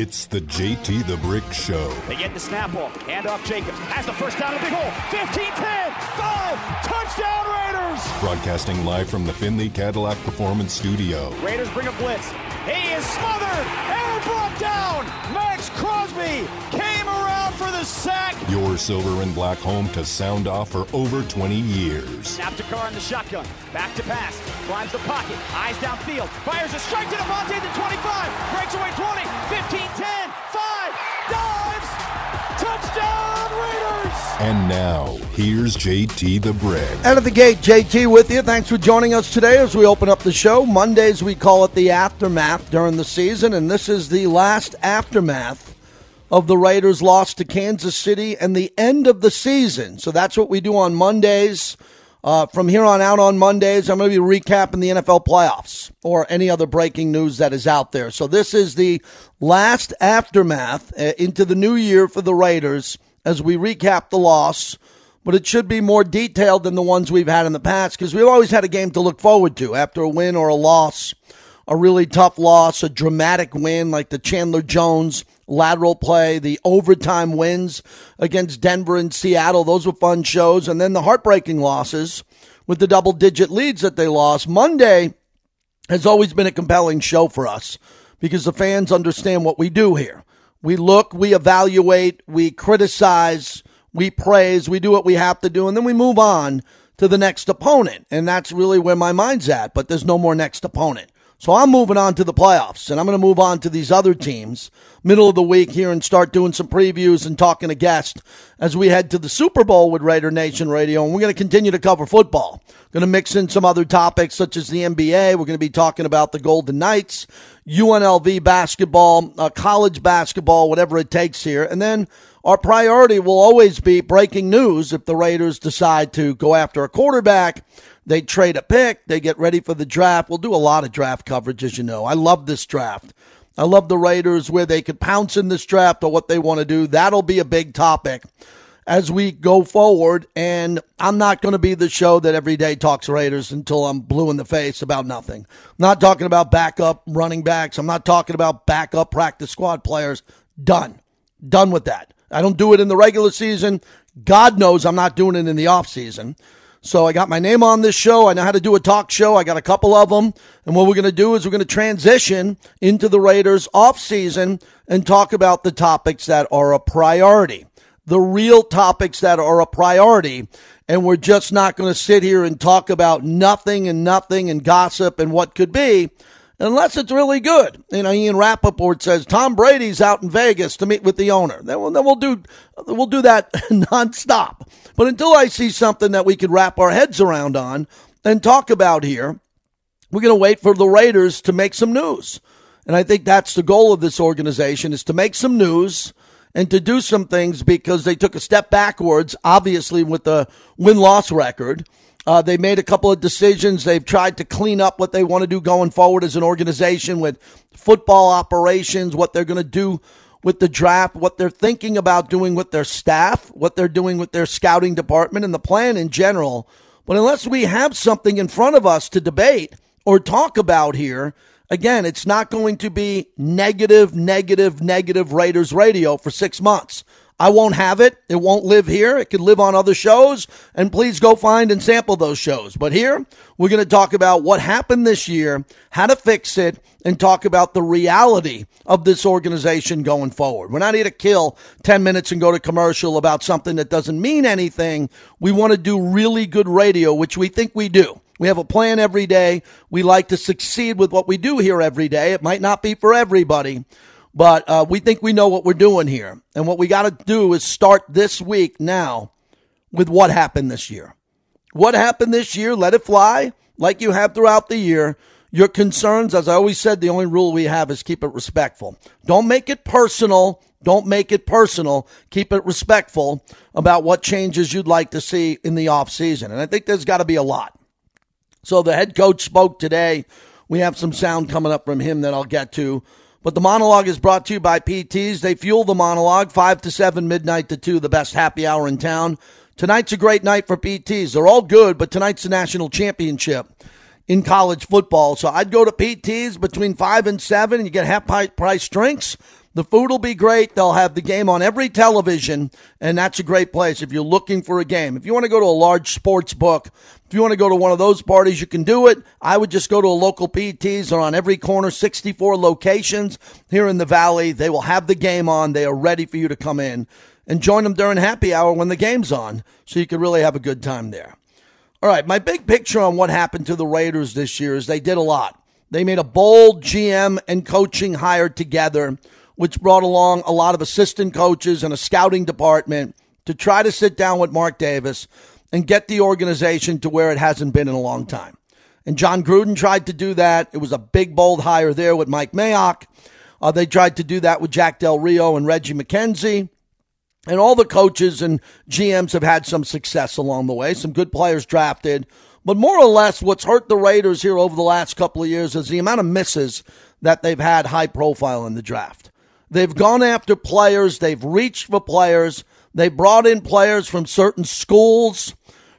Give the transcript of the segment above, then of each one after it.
It's the JT the Brick Show. They get the snap off. Hand off Jacobs. Has the first down in the big hole. 15 10. 5. Touchdown Raiders. Broadcasting live from the Findlay Cadillac Performance Studio. Raiders bring a blitz. He is smothered. Ever brought down. Maxx Crosby came around for the sack. Your silver and black home to sound off for over 20 years. Snap to Carr in the shotgun. Back to pass. Climbs the pocket. Eyes downfield. Fires a strike to Davante at the 25. Breaks away 20. 15 10. 5. Dives. Touchdown Raiders. And now, here's JT the Brick. Out of the gate, JT with you. Thanks for joining us today as we open up the show. Mondays, we call it the aftermath during the season, and this is the last aftermath of the Raiders' loss to Kansas City and the end of the season. So that's what we do on Mondays. Uh, from here on out on Mondays, I'm going to be recapping the NFL playoffs or any other breaking news that is out there. So this is the last aftermath uh, into the new year for the Raiders as we recap the loss. But it should be more detailed than the ones we've had in the past because we've always had a game to look forward to after a win or a loss, a really tough loss, a dramatic win like the Chandler Jones lateral play, the overtime wins against Denver and Seattle. Those were fun shows. And then the heartbreaking losses with the double digit leads that they lost. Monday has always been a compelling show for us because the fans understand what we do here. We look, we evaluate, we criticize, we praise, we do what we have to do, and then we move on to the next opponent. And that's really where my mind's at, but there's no more next opponent. So I'm moving on to the playoffs, and I'm going to move on to these other teams middle of the week here and start doing some previews and talking to guests as we head to the Super Bowl with Raider Nation Radio. And we're going to continue to cover football. Going to mix in some other topics such as the NBA. We're going to be talking about the Golden Knights, UNLV basketball, uh, college basketball, whatever it takes here. And then our priority will always be breaking news if the Raiders decide to go after a quarterback they trade a pick. They get ready for the draft. We'll do a lot of draft coverage, as you know. I love this draft. I love the Raiders where they could pounce in this draft or what they want to do. That'll be a big topic as we go forward. And I'm not going to be the show that every day talks Raiders until I'm blue in the face about nothing. I'm not talking about backup running backs. I'm not talking about backup practice squad players. Done. Done with that. I don't do it in the regular season. God knows I'm not doing it in the off season. So I got my name on this show. I know how to do a talk show. I got a couple of them. And what we're going to do is we're going to transition into the Raiders off season and talk about the topics that are a priority, the real topics that are a priority. And we're just not going to sit here and talk about nothing and nothing and gossip and what could be unless it's really good. You know, Ian Rapoport says Tom Brady's out in Vegas to meet with the owner. Then we'll, then we'll do we'll do that nonstop. But until I see something that we could wrap our heads around on and talk about here, we're going to wait for the Raiders to make some news. And I think that's the goal of this organization is to make some news and to do some things because they took a step backwards, obviously with the win-loss record. Uh, they made a couple of decisions. They've tried to clean up what they want to do going forward as an organization with football operations, what they're going to do with the draft, what they're thinking about doing with their staff, what they're doing with their scouting department, and the plan in general. But unless we have something in front of us to debate or talk about here, again, it's not going to be negative, negative, negative Raiders radio for six months. I won't have it. It won't live here. It could live on other shows. And please go find and sample those shows. But here, we're going to talk about what happened this year, how to fix it, and talk about the reality of this organization going forward. We're not here to kill 10 minutes and go to commercial about something that doesn't mean anything. We want to do really good radio, which we think we do. We have a plan every day. We like to succeed with what we do here every day. It might not be for everybody, but uh, we think we know what we're doing here. And what we got to do is start this week now with what happened this year. What happened this year? Let it fly like you have throughout the year. Your concerns, as I always said, the only rule we have is keep it respectful. Don't make it personal. Don't make it personal. Keep it respectful about what changes you'd like to see in the offseason. And I think there's got to be a lot. So the head coach spoke today. We have some sound coming up from him that I'll get to. But the monologue is brought to you by PTs. They fuel the monologue 5 to 7, midnight to 2, the best happy hour in town. Tonight's a great night for PTs. They're all good, but tonight's the national championship in college football. So I'd go to PTs between 5 and 7 and you get half price drinks. The food will be great. They'll have the game on every television, and that's a great place if you're looking for a game. If you want to go to a large sports book, if you want to go to one of those parties, you can do it. I would just go to a local PTs. They're on every corner, 64 locations here in the Valley. They will have the game on. They are ready for you to come in and join them during happy hour when the game's on, so you can really have a good time there. All right, my big picture on what happened to the Raiders this year is they did a lot. They made a bold GM and coaching hire together which brought along a lot of assistant coaches and a scouting department to try to sit down with Mark Davis and get the organization to where it hasn't been in a long time. And Jon Gruden tried to do that. It was a big, bold hire there with Mike Mayock. Uh, they tried to do that with Jack Del Rio and Reggie McKenzie. And all the coaches and GMs have had some success along the way, some good players drafted. But more or less, what's hurt the Raiders here over the last couple of years is the amount of misses that they've had high profile in the draft. They've gone after players. They've reached for players. They brought in players from certain schools,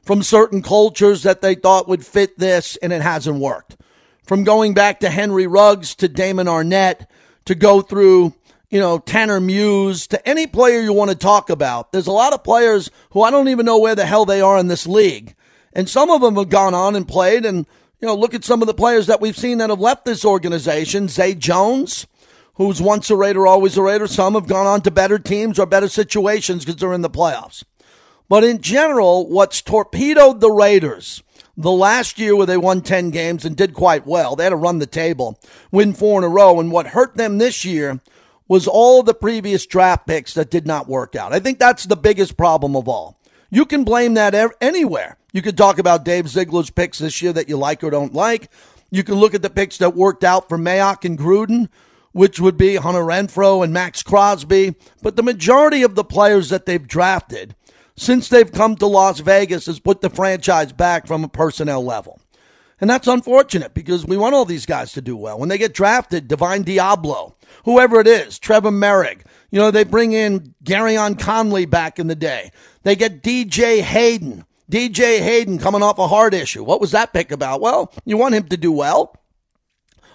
from certain cultures that they thought would fit this, and it hasn't worked. From going back to Henry Ruggs to Damon Arnette to go through, you know, Tanner Muse to any player you want to talk about. There's a lot of players who I don't even know where the hell they are in this league. And some of them have gone on and played. And, you know, look at some of the players that we've seen that have left this organization. Zay Jones who's once a Raider, always a Raider. Some have gone on to better teams or better situations because they're in the playoffs. But in general, what's torpedoed the Raiders the last year where they won 10 games and did quite well, they had to run the table, win four in a row. And what hurt them this year was all the previous draft picks that did not work out. I think that's the biggest problem of all. You can blame that anywhere. You could talk about Dave Ziegler's picks this year that you like or don't like. You can look at the picks that worked out for Mayock and Gruden which would be Hunter Renfrow and Maxx Crosby. But the majority of the players that they've drafted since they've come to Las Vegas has put the franchise back from a personnel level. And that's unfortunate because we want all these guys to do well. When they get drafted, Divine Deablo, whoever it is, Trevor Moehrig, you know, they bring in Gareon Conley back in the day. They get DJ Hayden. DJ Hayden coming off a heart issue. What was that pick about? Well, you want him to do well.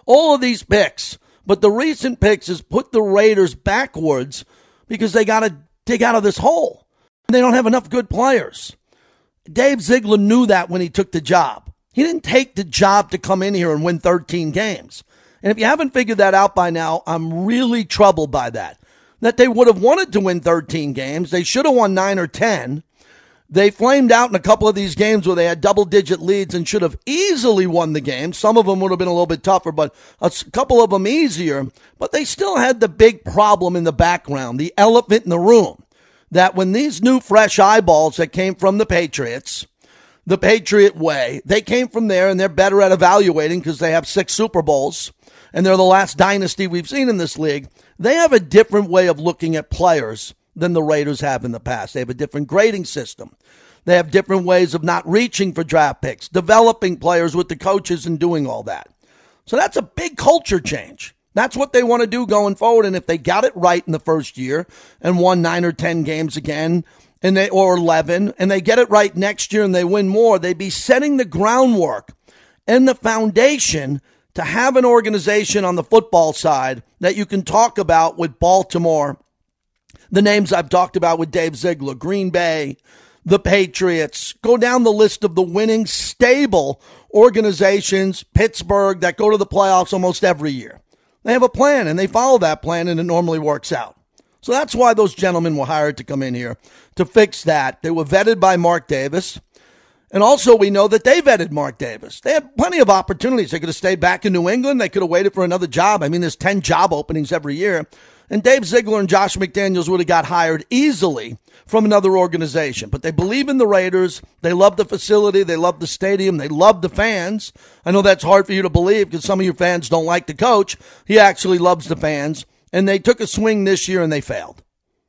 All of these picks but the recent picks has put the Raiders backwards because they got to dig out of this hole. They don't have enough good players. Dave Ziegler knew that when he took the job. He didn't take the job to come in here and win 13 games. And if you haven't figured that out by now, I'm really troubled by that. That they would have wanted to win 13 games. They should have won 9 or 10. They flamed out in a couple of these games where they had double digit leads and should have easily won the game. Some of them would have been a little bit tougher, but a couple of them easier. But they still had the big problem in the background, the elephant in the room, that when these new fresh eyeballs that came from the Patriots, the Patriot way, they came from there and they're better at evaluating because they have six Super Bowls and they're the last dynasty we've seen in this league. They have a different way of looking at players than the Raiders have in the past. They have a different grading system. They have different ways of not reaching for draft picks, developing players with the coaches and doing all that. So that's a big culture change. That's what they want to do going forward. And if they got it right in the first year and won nine or 10 games again, and they, or 11, and they get it right next year and they win more, they'd be setting the groundwork and the foundation to have an organization on the football side that you can talk about with Baltimore the names I've talked about with Dave Ziegler, Green Bay, the Patriots, go down the list of the winning stable organizations, Pittsburgh, that go to the playoffs almost every year. They have a plan and they follow that plan and it normally works out. So that's why those gentlemen were hired to come in here to fix that. They were vetted by Mark Davis. And also, we know that they vetted Mark Davis. They had plenty of opportunities. They could have stayed back in New England. They could have waited for another job. I mean, there's 10 job openings every year. And Dave Ziegler and Josh McDaniels would have got hired easily from another organization. But they believe in the Raiders. They love the facility. They love the stadium. They love the fans. I know that's hard for you to believe because some of your fans don't like the coach. He actually loves the fans. And they took a swing this year and they failed.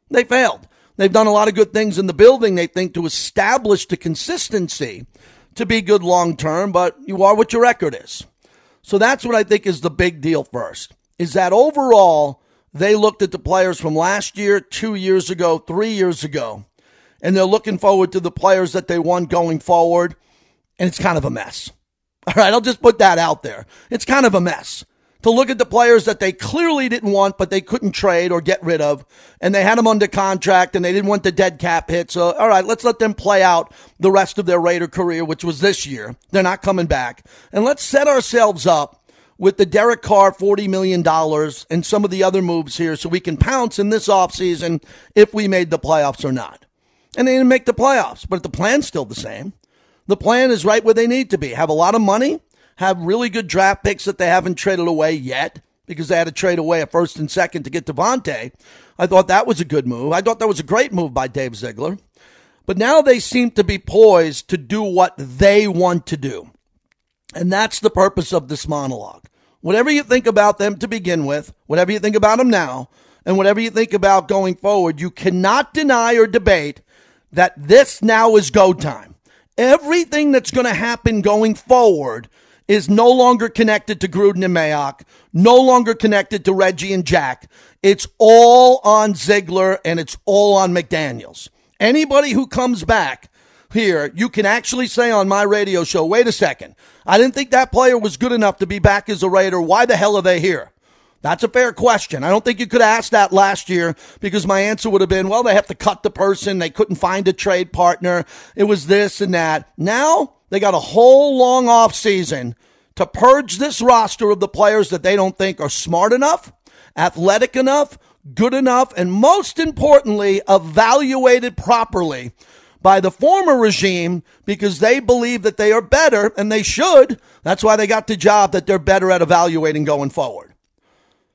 They failed. They've done a lot of good things in the building, they think, to establish the consistency to be good long term, but you are what your record is. So that's what I think is the big deal first. Is that overall, they looked at the players from last year, two years ago, three years ago, and they're looking forward to the players that they want going forward. And it's kind of a mess. All right, I'll just put that out there. It's kind of a mess. to look at the players that they clearly didn't want, but they couldn't trade or get rid of, and they had them under contract and they didn't want the dead cap hit. So, all right, let's let them play out the rest of their Raider career, which was this year. They're not coming back. And let's set ourselves up with the Derek Carr $40 million and some of the other moves here so we can pounce in this offseason if we made the playoffs or not. And they didn't make the playoffs, but the plan's still the same. The plan is right where they need to be. Have a lot of money, have really good draft picks that they haven't traded away yet because they had to trade away a first and second to get Davante. I thought that was a good move. I thought that was a great move by Dave Ziegler. But now they seem to be poised to do what they want to do. And that's the purpose of this monologue. Whatever you think about them to begin with, whatever you think about them now, and whatever you think about going forward, you cannot deny or debate that this now is go time. Everything that's going to happen going forward is no longer connected to Gruden and Mayock, no longer connected to Reggie and Jack. It's all on Ziegler and it's all on McDaniels. Anybody who comes back here, you can actually say on my radio show, wait a second, I didn't think that player was good enough to be back as a Raider. Why the hell are they here? That's a fair question. I don't think you could ask that last year because my answer would have been, well, they have to cut the person. They couldn't find a trade partner. It was this and that. Now they got a whole long off season to purge this roster of the players that they don't think are smart enough, athletic enough, good enough, and most importantly, evaluated properly by the former regime because they believe that they are better and they should. That's why they got the job that they're better at evaluating going forward.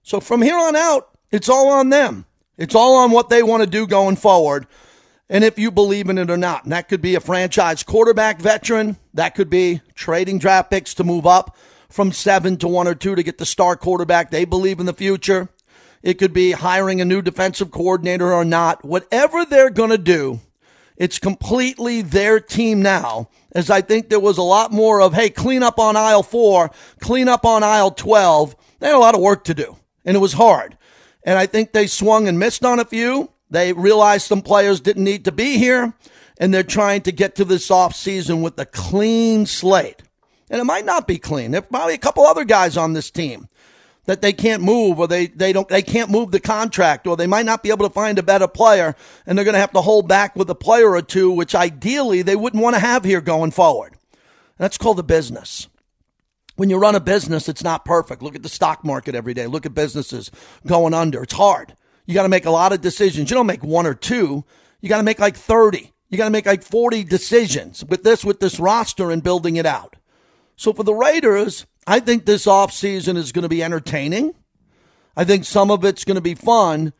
So from here on out, it's all on them. It's all on what they want to do going forward. And if you believe in it or not, and that could be a franchise quarterback veteran. That could be trading draft picks to move up from seven to one or two to get the star quarterback they believe in the future. It could be hiring a new defensive coordinator or not. Whatever they're going to do, it's completely their team now. As I think there was a lot more of, hey, clean up on aisle four, clean up on aisle 12. They had a lot of work to do and it was hard. And I think they swung and missed on a few. They realized some players didn't need to be here, and they're trying to get to this off season with a clean slate. And it might not be clean. There's probably a couple other guys on this team that they can't move or they, they don't they can't move the contract or they might not be able to find a better player and they're going to have to hold back with a player or two which ideally they wouldn't want to have here going forward. That's called the business when you run a business, it's not perfect. Look at the stock market every day. Look at businesses going under. It's hard. You got to make a lot of decisions. You don't make one or two. You got to make like 30. You got to make like 40 decisions with this, with this roster and building it out. So for the Raiders, I think this offseason is going to be entertaining. I think some of it's going to be fun,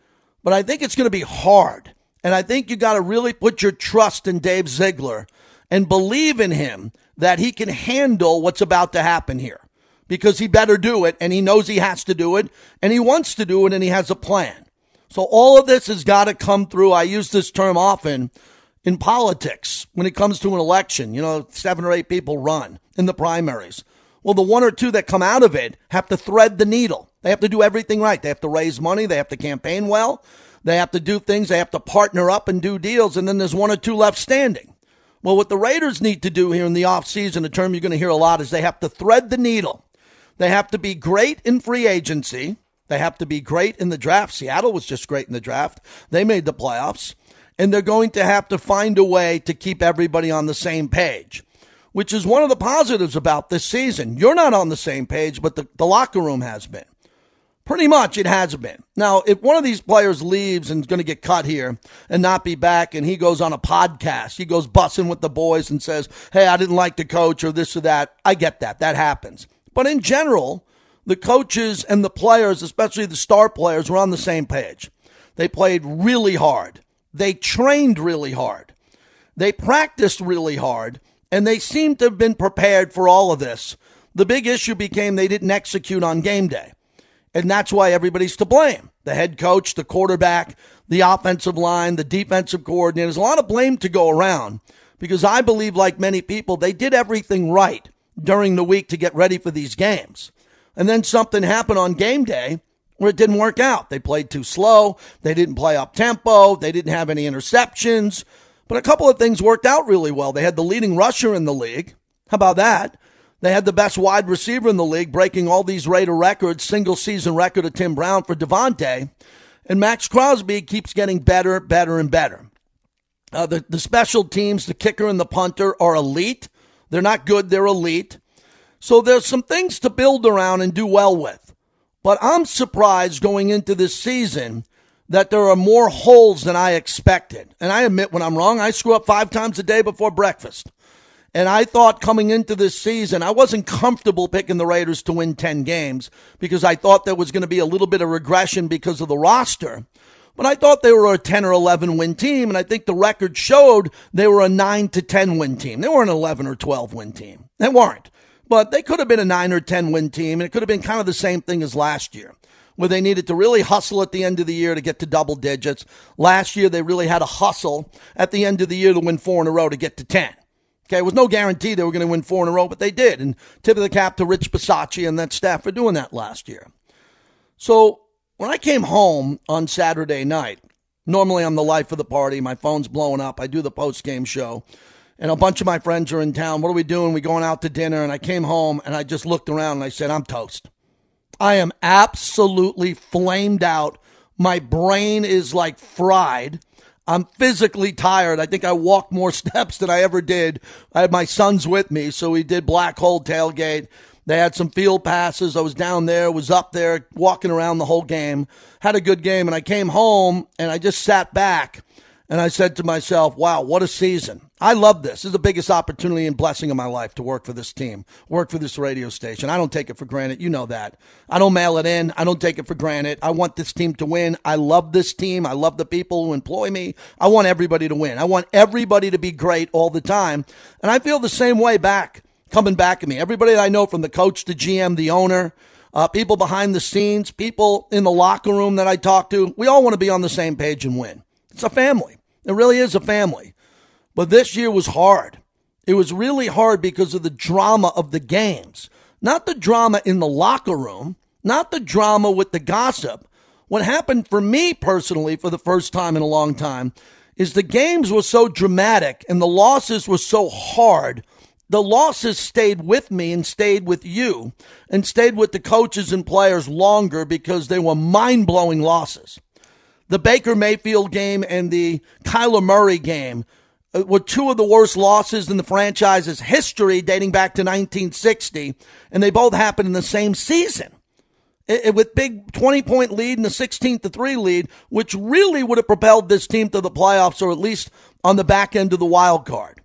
but I think it's going to be hard. And I think you got to really put your trust in Dave Ziegler and believe in him that he can handle what's about to happen here because he better do it and he knows he has to do it and he wants to do it and he has a plan. So all of this has got to come through. I use this term often in politics when it comes to an election. You know, seven or eight people run in the primaries. Well, the one or two that come out of it have to thread the needle. They have to do everything right. They have to raise money. They have to campaign well. They have to do things. They have to partner up and do deals. And then there's one or two left standing. Well, what the Raiders need to do here in the offseason, a term you're going to hear a lot, is they have to thread the needle. They have to be great in free agency. They have to be great in the draft. Seattle was just great in the draft. They made the playoffs. And they're going to have to find a way to keep everybody on the same page, which is one of the positives about this season. You're not on the same page, but the, the locker room has been. Pretty much it has been. Now, if one of these players leaves and is going to get cut here and not be back, and he goes on a podcast, he goes bussing with the boys and says, Hey, I didn't like the coach or this or that. I get that. That happens. But in general, the coaches and the players, especially the star players, were on the same page. They played really hard. They trained really hard. They practiced really hard. And they seem to have been prepared for all of this. The big issue became they didn't execute on game day. And that's why everybody's to blame. The head coach, the quarterback, the offensive line, the defensive coordinator. There's a lot of blame to go around because I believe, like many people, they did everything right during the week to get ready for these games. And then something happened on game day where it didn't work out. They played too slow. They didn't play up tempo. They didn't have any interceptions. But a couple of things worked out really well. They had the leading rusher in the league. How about that? They had the best wide receiver in the league, breaking all these Raider records, single season record of Tim Brown for Davante. And Maxx Crosby keeps getting better, better, and better. Uh, the, the special teams, the kicker and the punter, are elite. They're not good, they're elite. So there's some things to build around and do well with. But I'm surprised going into this season that there are more holes than I expected. And I admit when I'm wrong, I screw up five times a day before breakfast. And I thought coming into this season, I wasn't comfortable picking the Raiders to win 10 games because I thought there was going to be a little bit of regression because of the roster. But I thought they were a 10 or 11 win team, and I think the record showed they were a 9 to 10 win team. They weren't an 11 or 12 win team. They weren't. But they could have been a 9 or 10 win team, and it could have been kind of the same thing as last year, where they needed to really hustle at the end of the year to get to double digits. Last year, they really had a hustle at the end of the year to win four in a row to get to 10. Okay, it was no guarantee they were going to win four in a row, but they did. And tip of the cap to Rich Bisaccia and that staff for doing that last year. So when I came home on Saturday night, normally I'm the life of the party. My phone's blowing up. I do the post game show, and a bunch of my friends are in town. What are we doing? We going out to dinner? And I came home and I just looked around and I said, I'm toast. I am absolutely flamed out. My brain is like fried. I'm physically tired. I think I walked more steps than I ever did. I had my sons with me, so we did Black Hole Tailgate. They had some field passes. I was down there, was up there, walking around the whole game. Had a good game, and I came home and I just sat back and I said to myself, wow, what a season. I love this. This is the biggest opportunity and blessing of my life to work for this team, work for this radio station. I don't take it for granted. You know that. I don't mail it in. I don't take it for granted. I want this team to win. I love this team. I love the people who employ me. I want everybody to win. I want everybody to be great all the time. And I feel the same way back, coming back at me. Everybody that I know from the coach, the GM, the owner, uh, people behind the scenes, people in the locker room that I talk to, we all want to be on the same page and win. It's a family. It really is a family. But this year was hard. It was really hard because of the drama of the games, not the drama in the locker room, not the drama with the gossip. What happened for me personally for the first time in a long time is the games were so dramatic and the losses were so hard. The losses stayed with me and stayed with you and stayed with the coaches and players longer because they were mind blowing losses the Baker Mayfield game and the Kyler Murray game Uh, were two of the worst losses in the franchise's history dating back to 1960, and they both happened in the same season. It, it, with big 20 point lead and a 16 to 3 lead, which really would have propelled this team to the playoffs or at least on the back end of the wild card.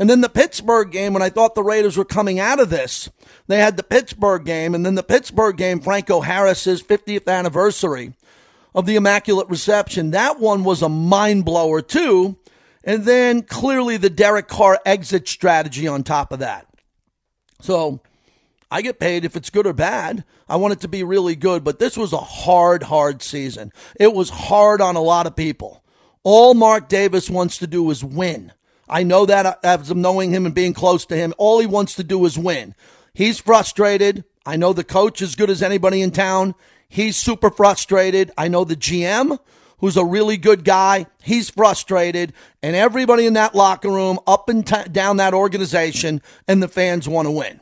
And then the Pittsburgh game, when I thought the Raiders were coming out of this, they had the Pittsburgh game, and then the Pittsburgh game, Franco Harris's 50th anniversary of the Immaculate Reception. That one was a mind blower, too. And then clearly the Derek Carr exit strategy on top of that. So I get paid if it's good or bad. I want it to be really good, but this was a hard, hard season. It was hard on a lot of people. All Mark Davis wants to do is win. I know that as knowing him and being close to him. All he wants to do is win. He's frustrated. I know the coach as good as anybody in town. He's super frustrated. I know the GM, who's a really good guy, he's frustrated. And everybody in that locker room, up and t- down that organization, and the fans want to win.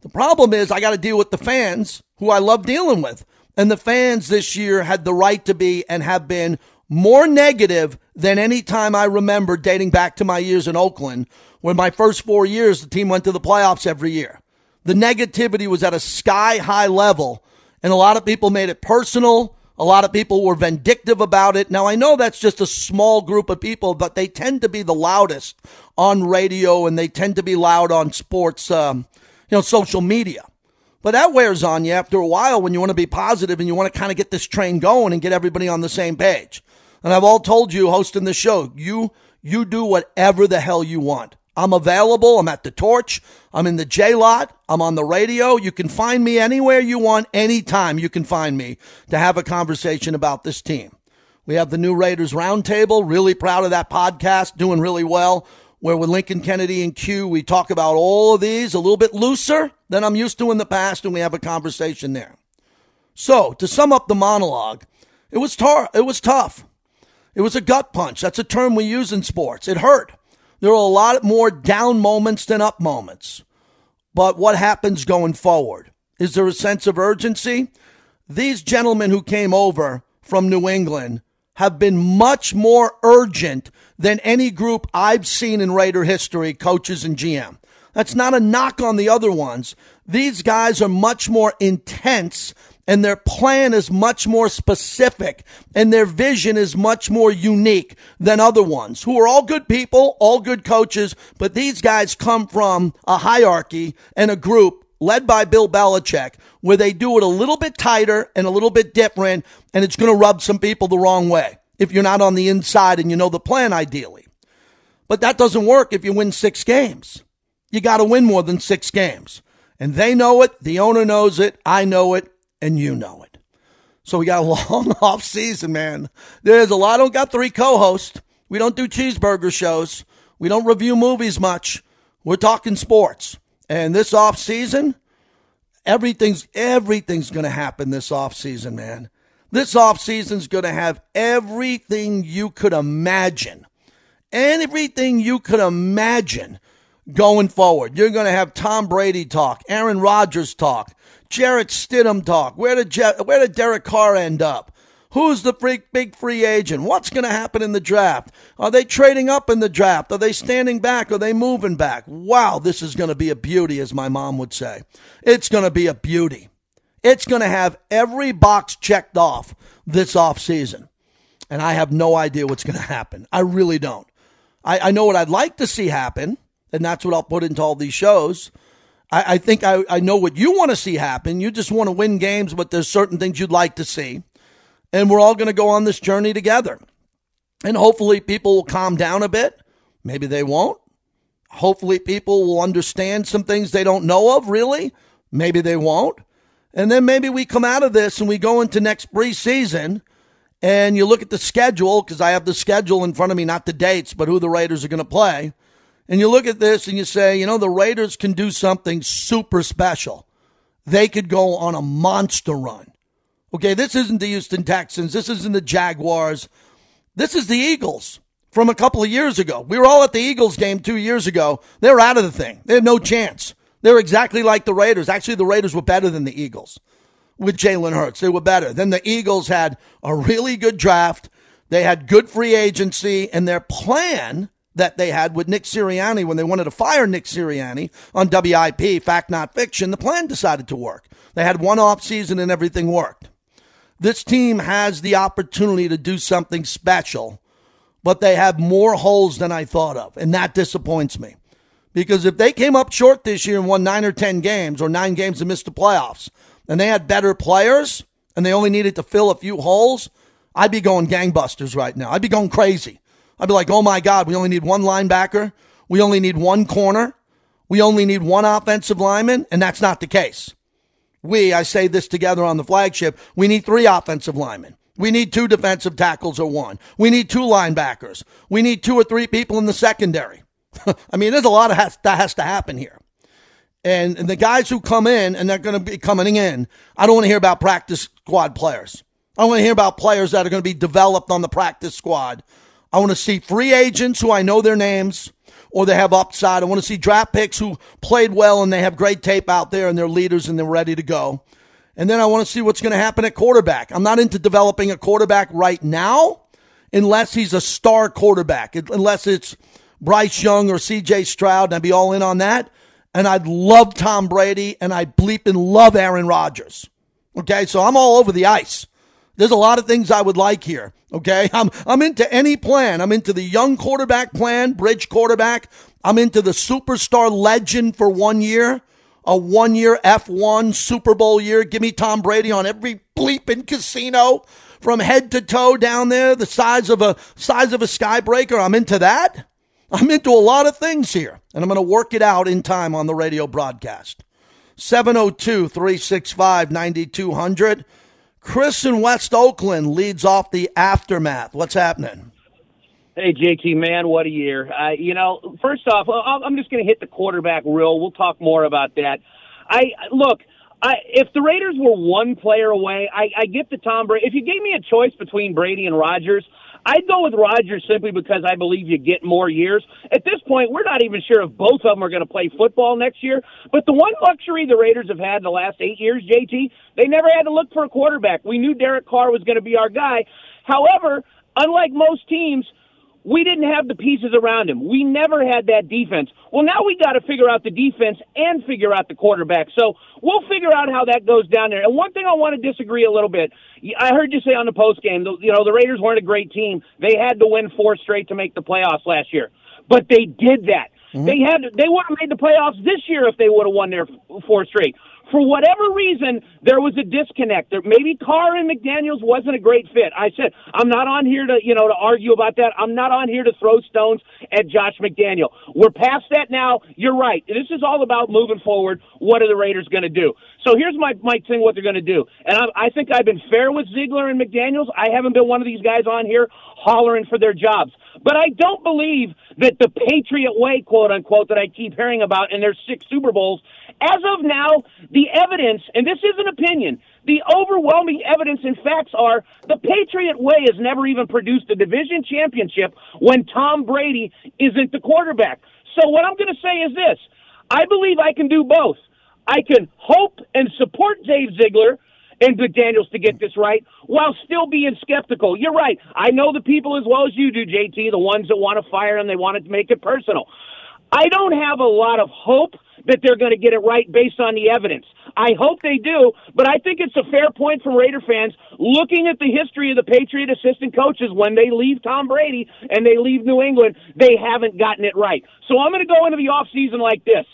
The problem is, I got to deal with the fans who I love dealing with. And the fans this year had the right to be and have been more negative than any time I remember dating back to my years in Oakland, when my first four years, the team went to the playoffs every year. The negativity was at a sky high level and a lot of people made it personal. A lot of people were vindictive about it. Now, I know that's just a small group of people, but they tend to be the loudest on radio and they tend to be loud on sports, um, you know, social media. But that wears on you after a while when you want to be positive and you want to kind of get this train going and get everybody on the same page. And I've all told you hosting the show, you, you do whatever the hell you want. I'm available. I'm at the torch. I'm in the J lot. I'm on the radio. You can find me anywhere you want, anytime you can find me to have a conversation about this team. We have the new Raiders Roundtable. Really proud of that podcast, doing really well. Where with Lincoln Kennedy and Q, we talk about all of these a little bit looser than I'm used to in the past, and we have a conversation there. So, to sum up the monologue, it was tar- it was tough. It was a gut punch. That's a term we use in sports. It hurt. There are a lot more down moments than up moments. but what happens going forward? Is there a sense of urgency? These gentlemen who came over from New England have been much more urgent than any group I've seen in Raider history, coaches and GM. That's not a knock on the other ones. These guys are much more intense and their plan is much more specific and their vision is much more unique than other ones who are all good people, all good coaches, but these guys come from a hierarchy and a group led by Bill Belichick where they do it a little bit tighter and a little bit different and it's going to rub some people the wrong way if you're not on the inside and you know the plan ideally. But that doesn't work if you win six games. You got to win more than six games. And they know it. The owner knows it. I know it and you hmm. know it. So we got a long off season, man. There's a lot. I don't got three co-hosts. We don't do cheeseburger shows. We don't review movies much. We're talking sports. And this off season, everything's everything's going to happen this off season, man. This off season's going to have everything you could imagine. Everything you could imagine going forward. You're going to have Tom Brady talk, Aaron Rodgers talk, Jarrett Stidham talk? Where did Je- where did Derek Carr end up? Who's the big, big free agent? What's going to happen in the draft? Are they trading up in the draft? Are they standing back? Are they moving back? Wow, this is going to be a beauty, as my mom would say. It's going to be a beauty. It's going to have every box checked off this off season, And I have no idea what's going to happen. I really don't. I, I know what I'd like to see happen, and that's what I'll put into all these shows. I, I think I, I know what you want to see happen. You just want to win games, but there's certain things you'd like to see. And we're all going to go on this journey together. And hopefully people will calm down a bit. Maybe they won't. Hopefully people will understand some things they don't know of, really. Maybe they won't. And then maybe we come out of this and we go into next preseason and you look at the schedule, because I have the schedule in front of me, not the dates, but who the Raiders are going to play. And you look at this and you say, you know, the Raiders can do something super special. They could go on a monster run. Okay, this isn't the Houston Texans. This isn't the Jaguars. This is the Eagles from a couple of years ago. We were all at the Eagles game two years ago. They were out of the thing. They had no chance. They were exactly like the Raiders. Actually, the Raiders were better than the Eagles with Jalen Hurts. They were better. Then the Eagles had a really good draft. They had good free agency, and their plan that they had with Nick Sirianni when they wanted to fire Nick Sirianni on WIP, Fact Not Fiction, the plan decided to work. They had one off season and everything worked. This team has the opportunity to do something special, but they have more holes than I thought of, and that disappoints me. Because if they came up short this year and won nine or 10 games or nine games and missed the playoffs, and they had better players and they only needed to fill a few holes, I'd be going gangbusters right now. I'd be going crazy. I'd be like, oh my God, we only need one linebacker. We only need one corner. We only need one offensive lineman. And that's not the case. We, I say this together on the flagship, we need three offensive linemen. We need two defensive tackles or one. We need two linebackers. We need two or three people in the secondary. I mean, there's a lot of has, that has to happen here. And, and the guys who come in and they're going to be coming in, I don't want to hear about practice squad players. I want to hear about players that are going to be developed on the practice squad I want to see free agents who I know their names or they have upside. I want to see draft picks who played well and they have great tape out there and they're leaders and they're ready to go. And then I want to see what's going to happen at quarterback. I'm not into developing a quarterback right now unless he's a star quarterback, unless it's Bryce Young or CJ Stroud, and I'd be all in on that. And I'd love Tom Brady and I bleep and love Aaron Rodgers. Okay, so I'm all over the ice. There's a lot of things I would like here. Okay. I'm, I'm into any plan. I'm into the young quarterback plan, bridge quarterback. I'm into the superstar legend for one year, a one year F1 Super Bowl year. Give me Tom Brady on every bleeping casino from head to toe down there, the size of a, size of a skybreaker. I'm into that. I'm into a lot of things here and I'm going to work it out in time on the radio broadcast. 702 365 9200. Chris in West Oakland leads off the aftermath. What's happening? Hey, JT, man, what a year. Uh, you know, first off, I'm just going to hit the quarterback real. We'll talk more about that. I Look, I, if the Raiders were one player away, I, I get the Tom Brady. If you gave me a choice between Brady and Rodgers, I'd go with Rodgers simply because I believe you get more years. At this point, we're not even sure if both of them are going to play football next year. But the one luxury the Raiders have had in the last eight years, JT, they never had to look for a quarterback. We knew Derek Carr was going to be our guy. However, unlike most teams, we didn't have the pieces around him. We never had that defense. Well, now we got to figure out the defense and figure out the quarterback. So we'll figure out how that goes down there. And one thing I want to disagree a little bit. I heard you say on the post game, you know, the Raiders weren't a great team. They had to win four straight to make the playoffs last year, but they did that. Mm-hmm. They had they would have made the playoffs this year if they would have won their four straight for whatever reason, there was a disconnect. There, maybe Carr and McDaniels wasn't a great fit. I said I'm not on here to you know to argue about that. I'm not on here to throw stones at Josh McDaniel. We're past that now. You're right. This is all about moving forward. What are the Raiders going to do? So here's my my thing. What they're going to do, and I, I think I've been fair with Ziegler and McDaniels. I haven't been one of these guys on here hollering for their jobs. But I don't believe that the Patriot way, quote unquote, that I keep hearing about in their six Super Bowls, as of now, the evidence, and this is an opinion, the overwhelming evidence and facts are the Patriot way has never even produced a division championship when Tom Brady isn't the quarterback. So what I'm going to say is this I believe I can do both. I can hope and support Dave Ziegler and McDaniels to get this right while still being skeptical. You're right. I know the people as well as you do, JT, the ones that want to fire him, they want to make it personal. I don't have a lot of hope that they're going to get it right based on the evidence. I hope they do, but I think it's a fair point from Raider fans looking at the history of the Patriot assistant coaches when they leave Tom Brady and they leave New England, they haven't gotten it right. So I'm going to go into the offseason like this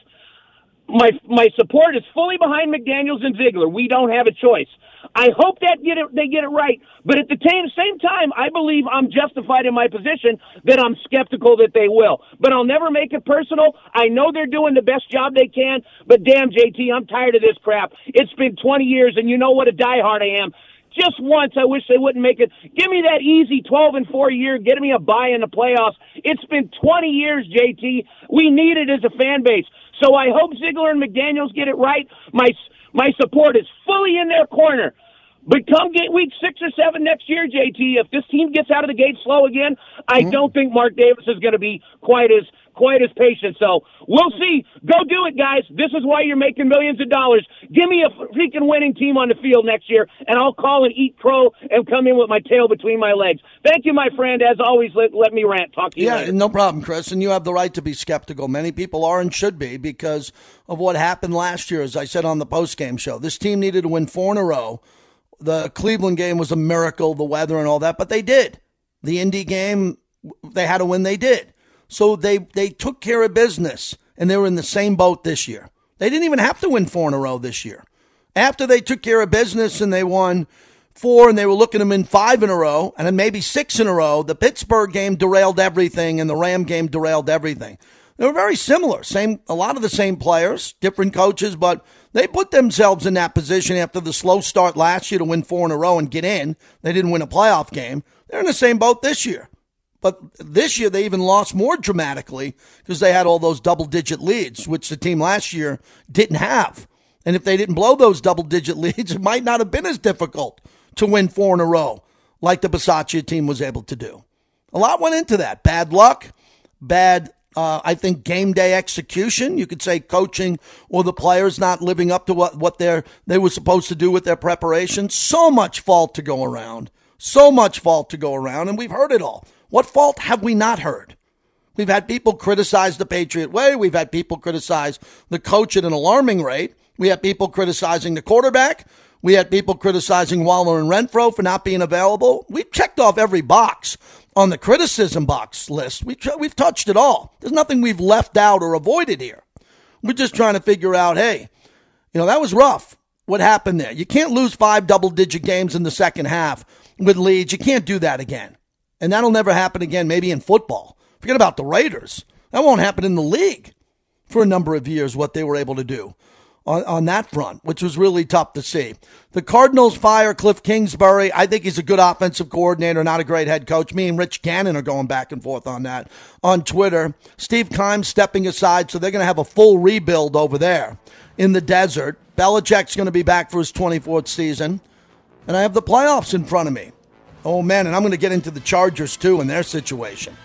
my my support is fully behind McDaniels and Ziegler. We don't have a choice. I hope that get it, they get it right, but at the same same time, I believe I'm justified in my position that I'm skeptical that they will. But I'll never make it personal. I know they're doing the best job they can, but damn, JT, I'm tired of this crap. It's been 20 years, and you know what a diehard I am just once. I wish they wouldn't make it. Give me that easy 12 and 4 year, get me a bye in the playoffs. It's been 20 years, JT. We need it as a fan base. So I hope Ziegler and McDaniels get it right. My my support is fully in their corner. But come get week six or seven next year, JT, if this team gets out of the gate slow again, I mm-hmm. don't think Mark Davis is going to be quite as quite as patient. So we'll see. Go do it, guys. This is why you're making millions of dollars. Give me a freaking winning team on the field next year, and I'll call and eat crow and come in with my tail between my legs. Thank you, my friend. As always, let, let me rant. Talk to you yeah, later. no problem, Chris. And you have the right to be skeptical. Many people are and should be because of what happened last year, as I said on the post-game show. This team needed to win four in a row. The Cleveland game was a miracle, the weather and all that, but they did. The Indy game, they had to win, they did. So they, they took care of business, and they were in the same boat this year. They didn't even have to win four in a row this year. After they took care of business and they won four and they were looking to win five in a row and then maybe six in a row, the Pittsburgh game derailed everything and the Ram game derailed everything. They were very similar. Same, a lot of the same players, different coaches, but they put themselves in that position after the slow start last year to win four in a row and get in. They didn't win a playoff game. They're in the same boat this year. But this year they even lost more dramatically because they had all those double digit leads, which the team last year didn't have. And if they didn't blow those double digit leads, it might not have been as difficult to win four in a row like the Bisaccia team was able to do. A lot went into that. Bad luck, bad, uh, I think, game day execution. You could say coaching or the players not living up to what, what they're, they were supposed to do with their preparation. So much fault to go around. So much fault to go around. And we've heard it all. What fault have we not heard? We've had people criticize the Patriot way. We've had people criticize the coach at an alarming rate. We had people criticizing the quarterback. We had people criticizing Waller and Renfrow for not being available. We've checked off every box on the criticism box list. We, we've touched it all. There's nothing we've left out or avoided here. We're just trying to figure out, hey, you know, that was rough. What happened there? You can't lose five double digit games in the second half with leads. You can't do that again. And that'll never happen again, maybe in football. Forget about the Raiders. That won't happen in the league for a number of years, what they were able to do on, on that front, which was really tough to see. The Cardinals fire Cliff Kingsbury. I think he's a good offensive coordinator, not a great head coach. Me and Rich Gannon are going back and forth on that on Twitter. Steve Keim stepping aside, so they're going to have a full rebuild over there in the desert. Belichick's going to be back for his 24th season. And I have the playoffs in front of me. Oh, man, and I'm going to get into the Chargers, too, and their situation.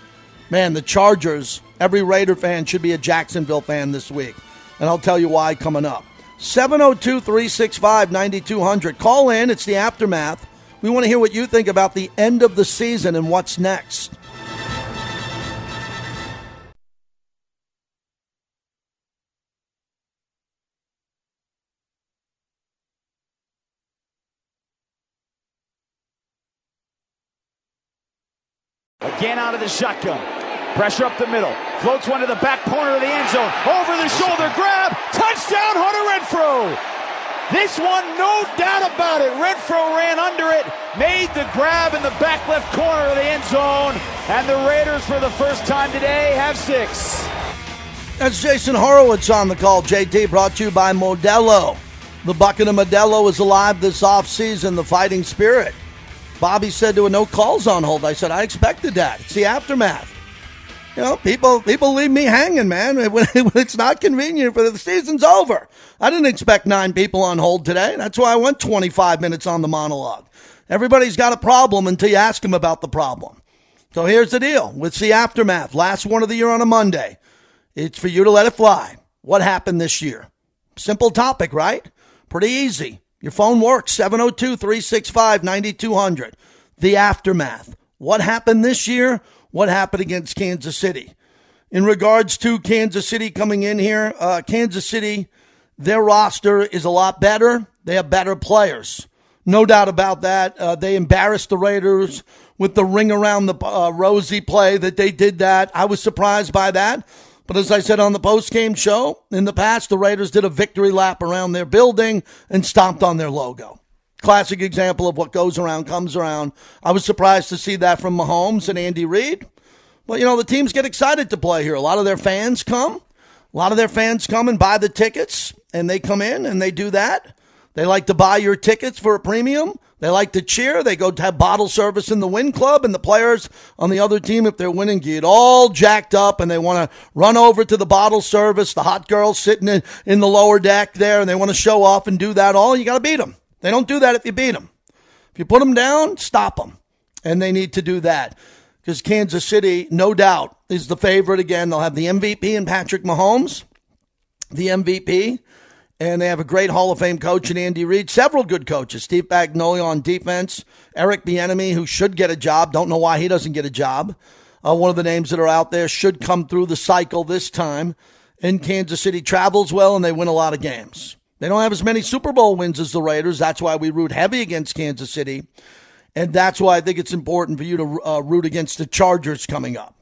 Man, the Chargers, every Raider fan should be a Jacksonville fan this week. And I'll tell you why coming up. 702 365 9200. Call in. It's the aftermath. We want to hear what you think about the end of the season and what's next. Out of the shotgun. Pressure up the middle. Floats one to the back corner of the end zone. Over the shoulder grab. Touchdown, Hunter Renfrow. This one, no doubt about it. Renfrow ran under it, made the grab in the back left corner of the end zone, and the Raiders, for the first time today, have six. That's Jason Horowitz on the call. JT brought to you by Modelo. The bucket of Modelo is alive this offseason, the fighting spirit. Bobby said there were no calls on hold. I said, I expected that. It's the aftermath you know, people people leave me hanging, man. When, it's not convenient for the season's over. I didn't expect nine people on hold today. That's why I went 25 minutes on the monologue. Everybody's got a problem until you ask them about the problem. So here's the deal. With the aftermath, last one of the year on a Monday. It's for you to let it fly. What happened this year? Simple topic, right? Pretty easy. Your phone works 702 365 9200. The aftermath. What happened this year? what happened against Kansas City. In regards to Kansas City coming in here, uh, Kansas City, their roster is a lot better. They have better players. No doubt about that. Uh, they embarrassed the Raiders with the ring around the uh, Rosie play that they did that. I was surprised by that. But as I said on the post game show, in the past, the Raiders did a victory lap around their building and stomped on their logo. Classic example of what goes around comes around. I was surprised to see that from Mahomes and Andy Reid. But, you know, the teams get excited to play here. A lot of their fans come. A lot of their fans come and buy the tickets, and they come in and they do that. They like to buy your tickets for a premium. They like to cheer. They go to have bottle service in the win club, and the players on the other team, if they're winning, get all jacked up and they want to run over to the bottle service. The hot girls sitting in, in the lower deck there, and they want to show off and do that all. You got to beat them. They don't do that if you beat them. If you put them down, stop them. And they need to do that because Kansas City, no doubt, is the favorite again. They'll have the MVP and Patrick Mahomes, the MVP, and they have a great Hall of Fame coach in Andy Reid. Several good coaches. Steve Spagnuolo on defense, Eric Bieniemy, who should get a job. Don't know why he doesn't get a job. Uh, one of the names that are out there should come through the cycle this time. And Kansas City travels well, and they win a lot of games. They don't have as many Super Bowl wins as the Raiders. That's why we root heavy against Kansas City. And that's why I think it's important for you to uh, root against the Chargers coming up.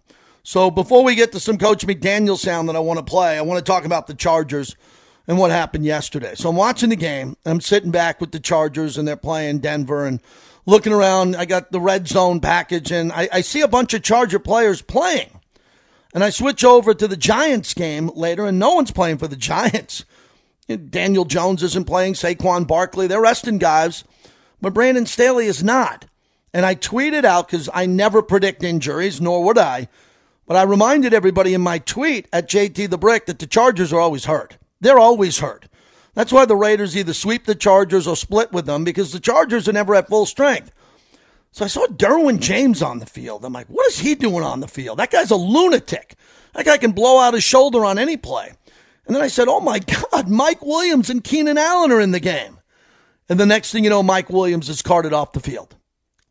So before we get to some Coach McDaniel sound that I want to play, I want to talk about the Chargers and what happened yesterday. So I'm watching the game. I'm sitting back with the Chargers and they're playing Denver and looking around. I got the red zone package and I, I see a bunch of Charger players playing. And I switch over to the Giants game later and no one's playing for the Giants. Daniel Jones isn't playing, Saquon Barkley, they're resting guys, but Brandon Staley is not. And I tweeted out because I never predict injuries, nor would I. But I reminded everybody in my tweet at JT the Brick that the Chargers are always hurt. They're always hurt. That's why the Raiders either sweep the Chargers or split with them because the Chargers are never at full strength. So I saw Derwin James on the field. I'm like, what is he doing on the field? That guy's a lunatic. That guy can blow out his shoulder on any play. And then I said, oh my God, Mike Williams and Keenan Allen are in the game. And the next thing you know, Mike Williams is carted off the field.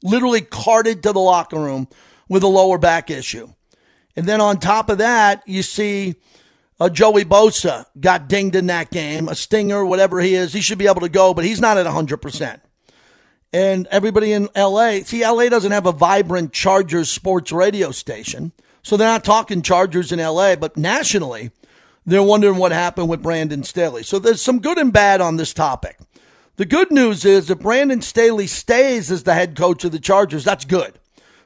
Literally carted to the locker room with a lower back issue. And then on top of that, you see uh, Joey Bosa got dinged in that game, a stinger, whatever he is. He should be able to go, but he's not at 100%. And everybody in LA, see, LA doesn't have a vibrant Chargers sports radio station. So they're not talking Chargers in LA, but nationally, they're wondering what happened with Brandon Staley. So there's some good and bad on this topic. The good news is if Brandon Staley stays as the head coach of the Chargers, that's good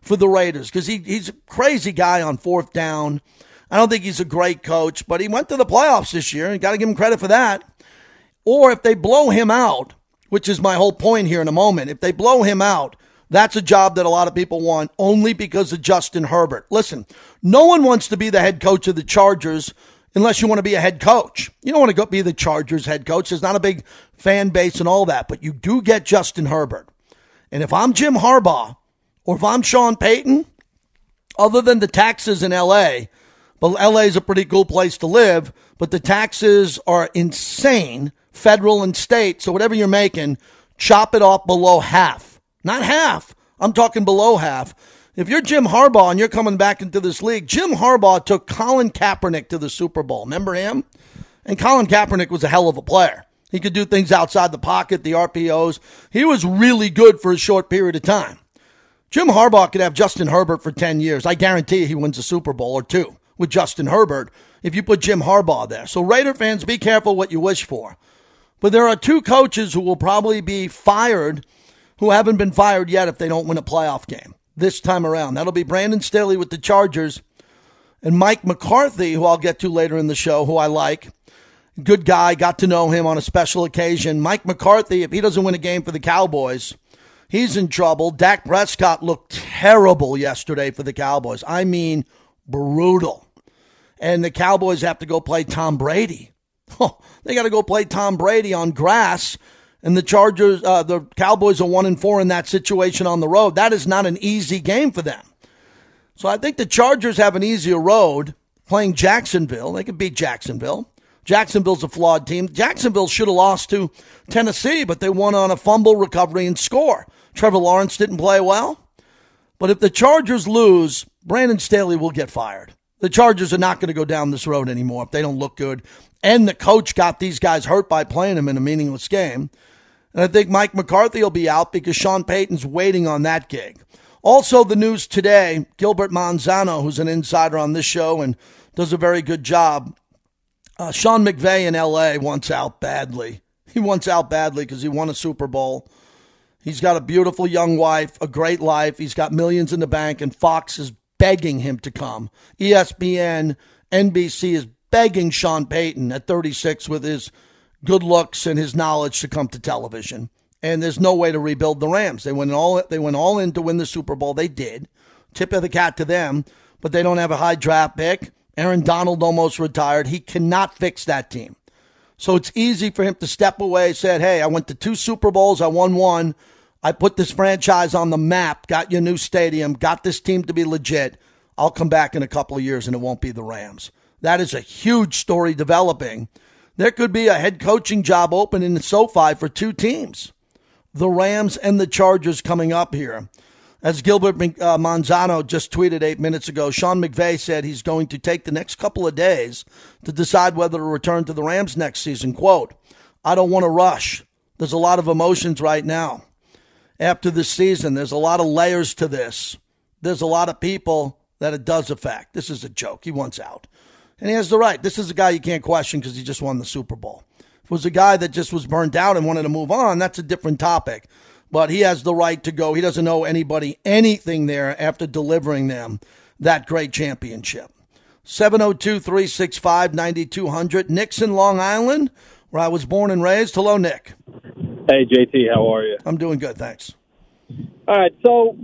for the Raiders because he, he's a crazy guy on fourth down. I don't think he's a great coach, but he went to the playoffs this year and got to give him credit for that. Or if they blow him out, which is my whole point here in a moment, if they blow him out, that's a job that a lot of people want only because of Justin Herbert. Listen, no one wants to be the head coach of the Chargers unless you want to be a head coach. You don't want to go be the Chargers head coach. There's not a big fan base and all that, but you do get Justin Herbert. And if I'm Jim Harbaugh, or if I'm Sean Payton, other than the taxes in LA, but LA is a pretty cool place to live, but the taxes are insane, federal and state. So whatever you're making, chop it off below half. Not half. I'm talking below half. If you're Jim Harbaugh and you're coming back into this league, Jim Harbaugh took Colin Kaepernick to the Super Bowl. Remember him? And Colin Kaepernick was a hell of a player. He could do things outside the pocket, the RPOs. He was really good for a short period of time. Jim Harbaugh could have Justin Herbert for 10 years. I guarantee he wins a Super Bowl or two with Justin Herbert if you put Jim Harbaugh there. So, Raider fans, be careful what you wish for. But there are two coaches who will probably be fired who haven't been fired yet if they don't win a playoff game this time around. That'll be Brandon Staley with the Chargers and Mike McCarthy, who I'll get to later in the show, who I like. Good guy, got to know him on a special occasion. Mike McCarthy, if he doesn't win a game for the Cowboys, he's in trouble. Dak Prescott looked terrible yesterday for the Cowboys. I mean, brutal. And the Cowboys have to go play Tom Brady. Oh, they got to go play Tom Brady on grass and the Chargers, uh, the Cowboys are one and four in that situation on the road. That is not an easy game for them. So I think the Chargers have an easier road playing Jacksonville. They could beat Jacksonville. Jacksonville's a flawed team. Jacksonville should have lost to Tennessee, but they won on a fumble recovery and score. Trevor Lawrence didn't play well. But if the Chargers lose, Brandon Staley will get fired. The Chargers are not going to go down this road anymore if they don't look good. And the coach got these guys hurt by playing them in a meaningless game. And I think Mike McCarthy will be out because Sean Payton's waiting on that gig. Also, the news today Gilbert Manzano, who's an insider on this show and does a very good job. Uh, Sean McVay in LA wants out badly. He wants out badly because he won a Super Bowl. He's got a beautiful young wife, a great life. He's got millions in the bank, and Fox is begging him to come. ESPN, NBC is begging Sean Payton at 36 with his good looks and his knowledge to come to television. And there's no way to rebuild the Rams. They went all they went all in to win the Super Bowl. They did. Tip of the cat to them, but they don't have a high draft pick. Aaron Donald almost retired. He cannot fix that team. So it's easy for him to step away, said, Hey, I went to two Super Bowls, I won one. I put this franchise on the map, got your new stadium, got this team to be legit. I'll come back in a couple of years and it won't be the Rams. That is a huge story developing there could be a head coaching job open in the SoFi for two teams, the Rams and the Chargers coming up here. As Gilbert uh, Manzano just tweeted eight minutes ago, Sean McVay said he's going to take the next couple of days to decide whether to return to the Rams next season. Quote, I don't want to rush. There's a lot of emotions right now. After this season, there's a lot of layers to this. There's a lot of people that it does affect. This is a joke. He wants out. And he has the right. This is a guy you can't question because he just won the Super Bowl. If it was a guy that just was burned out and wanted to move on, that's a different topic. But he has the right to go. He doesn't owe anybody anything there after delivering them that great championship. 702 365 9200. Nixon, Long Island, where I was born and raised. Hello, Nick. Hey, JT, how are you? I'm doing good, thanks. All right, so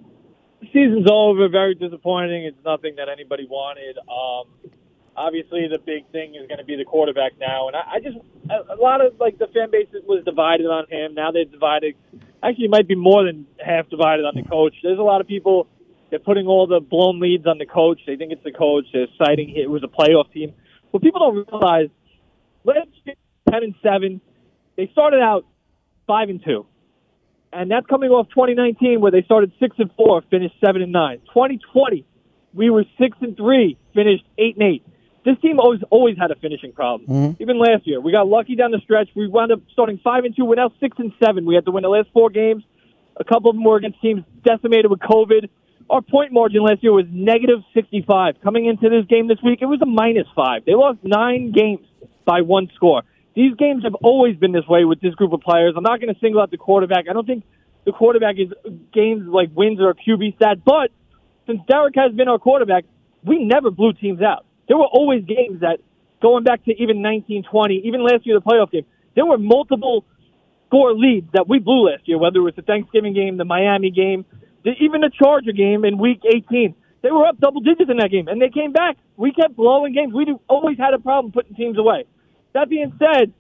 season's over. Very disappointing. It's nothing that anybody wanted. Um, obviously the big thing is going to be the quarterback now. And I, I just a, a lot of like the fan base was divided on him. Now they're divided. Actually, it might be more than half divided on the coach. There's a lot of people they're putting all the blown leads on the coach. They think it's the coach. They're citing it was a playoff team. What people don't realize, last year, ten and seven, they started out five and two. And that's coming off 2019, where they started six and four, finished seven and nine. 2020, we were six and three, finished eight and eight this team always always had a finishing problem. Mm-hmm. Even last year, we got lucky down the stretch. We wound up starting five and two. We're now six and seven. We had to win the last four games. A couple of them were against teams decimated with COVID. Our point margin last year was negative 65. Coming into this game this week, it was a minus five. They lost nine games by one score. These games have always been this way with this group of players. I'm not going to single out the quarterback. I don't think the quarterback is games like wins or a QB stat, but since Derek has been our quarterback, we never blew teams out there were always games that, going back to even 1920, even last year, the playoff game, there were multiple score leads that we blew last year, whether it was the Thanksgiving game, the Miami game, the, even the Charger game in week 18. They were up double digits in that game, and they came back. We kept blowing games. We always had a problem putting teams away. That being said,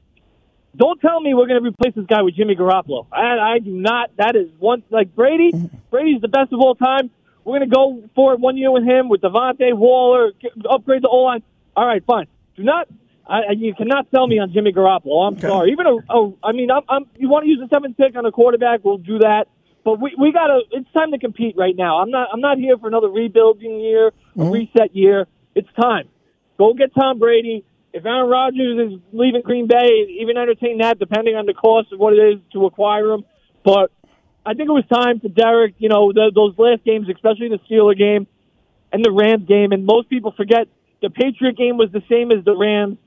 don't tell me we're going to replace this guy with Jimmy Garoppolo. I, I do not. That is one like Brady. Brady's the best of all time. We're going to go for it one year with him with Devontae Waller, upgrade the O line. All right, fine. Do not. I, you cannot sell me on Jimmy Garoppolo. I'm okay. sorry. Even a, a I mean, I'm, I'm, you want to use the seventh pick on a quarterback? We'll do that. But we we got to. It's time to compete right now. I'm not. I'm not here for another rebuilding year, mm-hmm. a reset year. It's time. Go get Tom Brady if Aaron Rodgers is leaving Green Bay, even entertain that, depending on the cost of what it is to acquire him. But I think it was time for Derek. You know, the, those last games, especially the Steeler game and the Rams game, and most people forget the Patriot game was the same as the Rams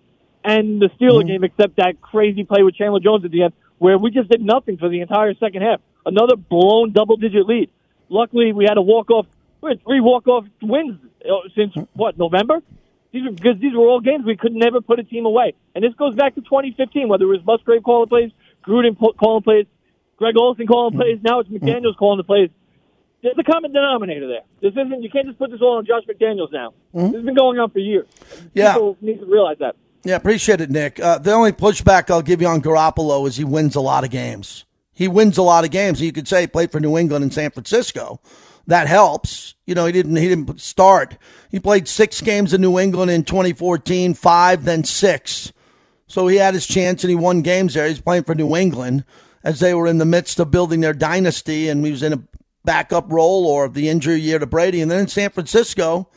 and the Steeler mm-hmm. game, except that crazy play with Chandler Jones at the end, where we just did nothing for the entire second half. Another blown double-digit lead. Luckily, we had a walk-off. We had three walk-off wins uh, since what November. These are because these were all games we could never put a team away. And this goes back to 2015, whether it was Musgrave calling plays, Gruden calling plays, Greg Olson calling plays. Now it's McDaniels calling the plays. There's a common denominator there. This isn't. You can't just put this all on Josh McDaniels now. Mm-hmm. This has been going on for years. Yeah, people need to realize that. Yeah, appreciate it, Nick. Uh, the only pushback I'll give you on Garoppolo is he wins a lot of games. He wins a lot of games. You could say he played for New England and San Francisco that helps. You know, he didn't he didn't start. He played six games in New England in 2014, five, then six. So he had his chance and he won games there. He's playing for New England as they were in the midst of building their dynasty and he was in a backup role or the injury year to Brady. And then in San Francisco,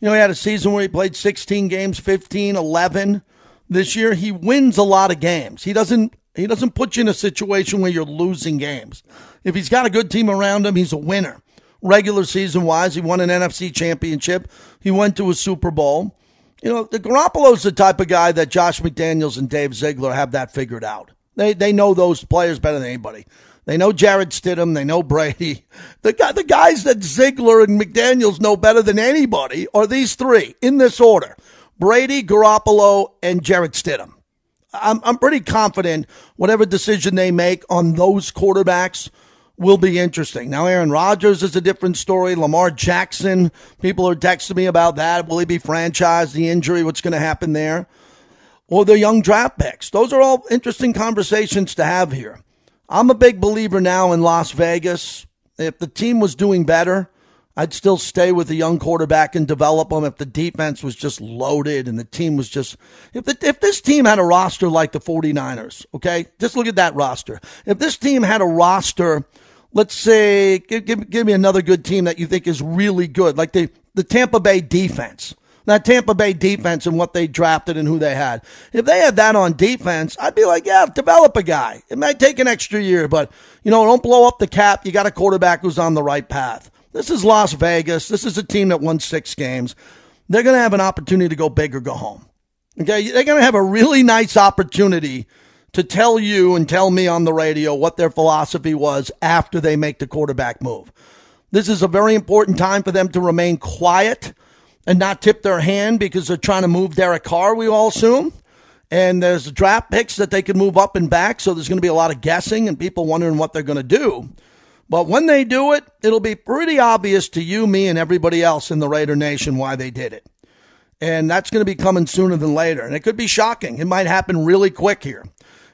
you know, he had a season where he played 16 games, 15, 11. This year he wins a lot of games. He doesn't he doesn't put you in a situation where you're losing games. If he's got a good team around him, he's a winner regular season wise. He won an NFC championship. He went to a Super Bowl. You know, the Garoppolo's the type of guy that Josh McDaniels and Dave Ziegler have that figured out. They they know those players better than anybody. They know Jarrett Stidham. They know Brady. The guy, the guys that Ziegler and McDaniels know better than anybody are these three in this order: Brady, Garoppolo, and Jarrett Stidham. I'm I'm pretty confident whatever decision they make on those quarterbacks will be interesting. Now, Aaron Rodgers is a different story. Lamar Jackson, people are texting me about that. Will he be franchised? The injury, what's going to happen there? Or the young draft picks. Those are all interesting conversations to have here. I'm a big believer now in Las Vegas. If the team was doing better, I'd still stay with the young quarterback and develop them. if the defense was just loaded and the team was just if the, if this team had a roster like the 49ers, okay? Just look at that roster. If this team had a roster let's say, give, give, give me another good team that you think is really good, like the, the Tampa Bay defense. That Tampa Bay defense and what they drafted and who they had. If they had that on defense, I'd be like, yeah, develop a guy. It might take an extra year, but, you know, don't blow up the cap. You got a quarterback who's on the right path. This is Las Vegas. This is a team that won six games. They're going to have an opportunity to go big or go home. Okay. They're going to have a really nice opportunity to tell you and tell me on the radio what their philosophy was after they make the quarterback move. This is a very important time for them to remain quiet and not tip their hand because they're trying to move Derek Carr, we all assume. And there's draft picks that they can move up and back. So there's going to be a lot of guessing and people wondering what they're going to do. But when they do it, it'll be pretty obvious to you, me, and everybody else in the Raider Nation why they did it. And that's going to be coming sooner than later. And it could be shocking. It might happen really quick here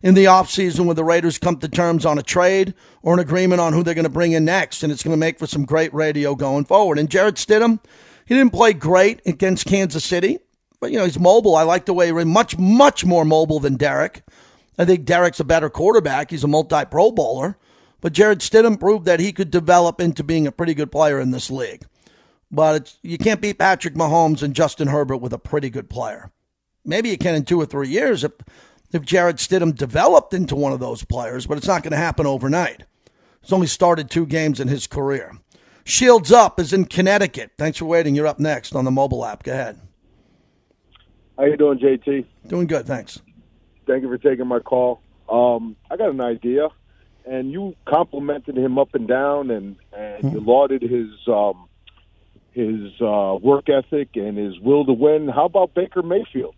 in the offseason when the Raiders come to terms on a trade or an agreement on who they're going to bring in next. And it's going to make for some great radio going forward. And Jarrett Stidham, he didn't play great against Kansas City, but, you know, he's mobile. I like the way he's much, much more mobile than Derek. I think Derek's a better quarterback. He's a multi pro bowler. But Jarrett Stidham proved that he could develop into being a pretty good player in this league. But you can't beat Patrick Mahomes and Justin Herbert with a pretty good player. Maybe you can in two or three years if if Jarrett Stidham developed into one of those players, but it's not going to happen overnight. He's only started two games in his career. Shields Up is in Connecticut. Thanks for waiting. You're up next on the mobile app. Go ahead. How you doing, JT? Doing good, thanks. Thank you for taking my call. Um, I got an idea, and you complimented him up and down, and, and you hmm. lauded his um, his uh, work ethic and his will to win. How about Baker Mayfield?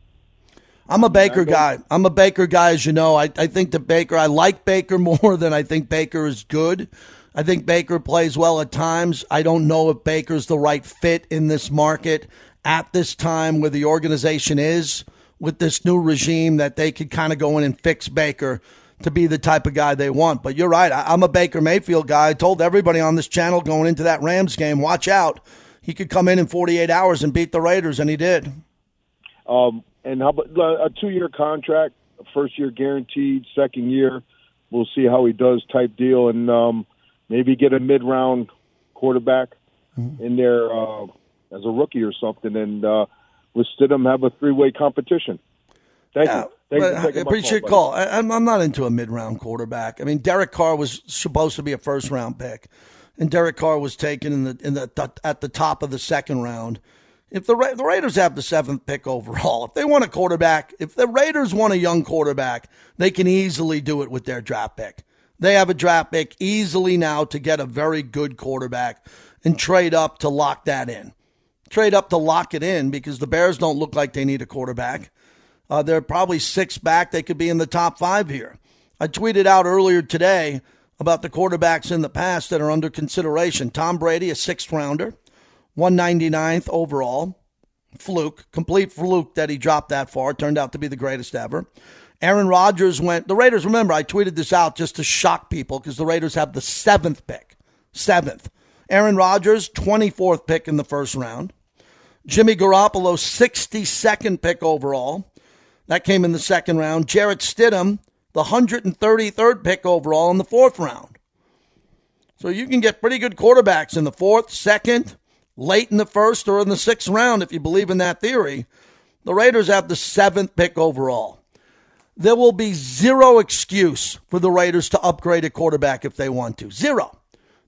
I'm a Baker guy. I'm a Baker guy, as you know. I, I think the Baker, I like Baker more than I think Baker is good. I think Baker plays well at times. I don't know if Baker's the right fit in this market at this time where the organization is with this new regime that they could kind of go in and fix Baker to be the type of guy they want. But you're right. I, am a Baker Mayfield guy. I told everybody on this channel going into that Rams game, watch out. He could come in in 48 hours and beat the Raiders, and he did. Um, and how about uh, a two-year contract, first year guaranteed, second year, we'll see how he does type deal, and um, maybe get a mid-round quarterback mm-hmm. in there uh, as a rookie or something, and uh, with Stidham have a three-way competition. Thank yeah, you. Thank I appreciate your call. I, I'm, I'm not into a mid-round quarterback. I mean, Derek Carr was supposed to be a first-round pick, and Derek Carr was taken in the in the at the top of the second round. If the Ra- the Raiders have the seventh pick overall, if they want a quarterback, if the Raiders want a young quarterback, they can easily do it with their draft pick. They have a draft pick easily now to get a very good quarterback and trade up to lock that in. Trade up to lock it in because the Bears don't look like they need a quarterback. Uh, they're probably six back. They could be in the top five here. I tweeted out earlier today about the quarterbacks in the past that are under consideration. Tom Brady, a sixth rounder, 199th overall. Fluke, complete fluke that he dropped that far. Turned out to be the greatest ever. Aaron Rodgers went. The Raiders, remember, I tweeted this out just to shock people because the Raiders have the seventh pick. Seventh. Aaron Rodgers, 24th pick in the first round. Jimmy Garoppolo, 62nd pick overall. That came in the second round. Jarrett Stidham, the 133rd pick overall in the fourth round. So you can get pretty good quarterbacks in the fourth, second, late in the first, or in the sixth round if you believe in that theory. The Raiders have the seventh pick overall. There will be zero excuse for the Raiders to upgrade a quarterback if they want to. Zero.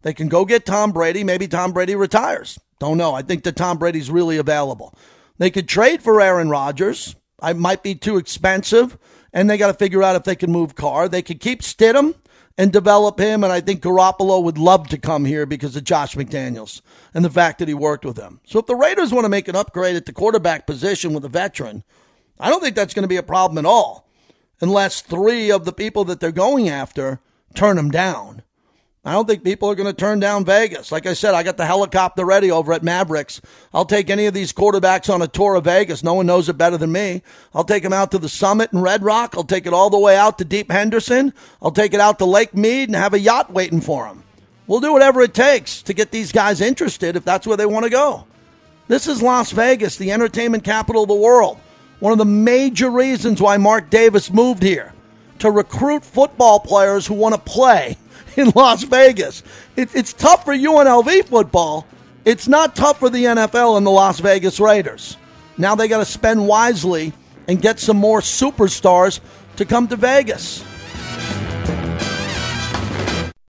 They can go get Tom Brady. Maybe Tom Brady retires. Don't know. I think that Tom Brady's really available. They could trade for Aaron Rodgers. I might be too expensive, and they got to figure out if they can move Carr. They could keep Stidham and develop him, and I think Garoppolo would love to come here because of Josh McDaniels and the fact that he worked with him. So if the Raiders want to make an upgrade at the quarterback position with a veteran, I don't think that's going to be a problem at all, unless three of the people that they're going after turn them down. I don't think people are going to turn down Vegas. Like I said, I got the helicopter ready over at Mavericks. I'll take any of these quarterbacks on a tour of Vegas. No one knows it better than me. I'll take them out to the summit in Red Rock. I'll take it all the way out to Deep Henderson. I'll take it out to Lake Mead and have a yacht waiting for them. We'll do whatever it takes to get these guys interested if that's where they want to go. This is Las Vegas, the entertainment capital of the world. One of the major reasons why Mark Davis moved here to recruit football players who want to play in Las Vegas. It, it's tough for UNLV football. It's not tough for the NFL and the Las Vegas Raiders. Now they got to spend wisely and get some more superstars to come to Vegas.